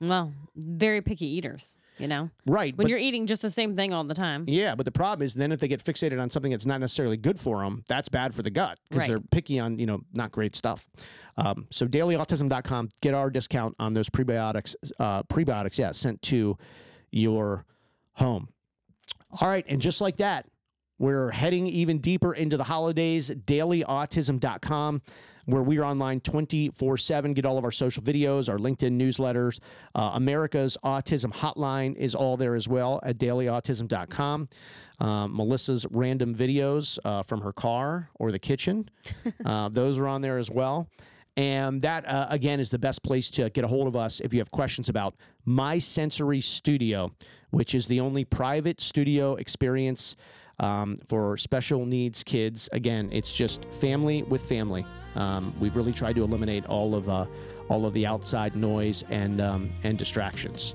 Well, very picky eaters. You know, Right. when but- you're eating just the same thing all the time. yeah, but the problem is then if they get fixated on something that's not necessarily good for them, that's bad for the gut because Right. they're picky on, you know, not great stuff. Um, so dailyautism.com, get our discount on those prebiotics, uh, prebiotics, yeah, sent to your home. All right, and just like that, we're heading even deeper into the holidays. DailyAutism.com, where we are online 24 7. Get all of our social videos, our LinkedIn newsletters. Uh, America's Autism Hotline is all there as well at DailyAutism.com. Um, Melissa's random videos uh, from her car or the kitchen, uh, those are on there as well. And that, uh, again, is the best place to get a hold of us if you have questions about My Sensory Studio, which is the only private studio experience um, for special needs kids. Again, it's just family with family. Um, we've really tried to eliminate all of uh, all of the outside noise and um, and distractions.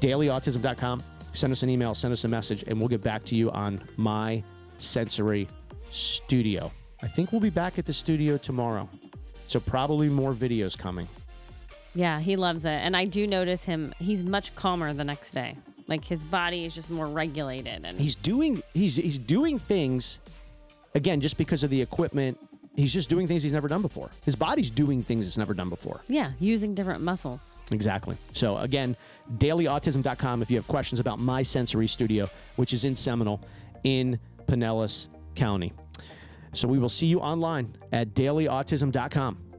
DailyAutism.com. send us an email, send us a message, and we'll get back to you on my sensory studio. I think we'll be back at the studio tomorrow. So probably more videos coming. Yeah, he loves it. And I do notice him, he's much calmer the next day. Like his body is just more regulated and He's doing he's he's doing things again just because of the equipment. He's just doing things he's never done before. His body's doing things it's never done before. yeah, using different muscles. Exactly. So again, dailyautism.com if you have questions about my sensory studio, which is in Seminole in Pinellas County. So we will see you online at dailyautism.com.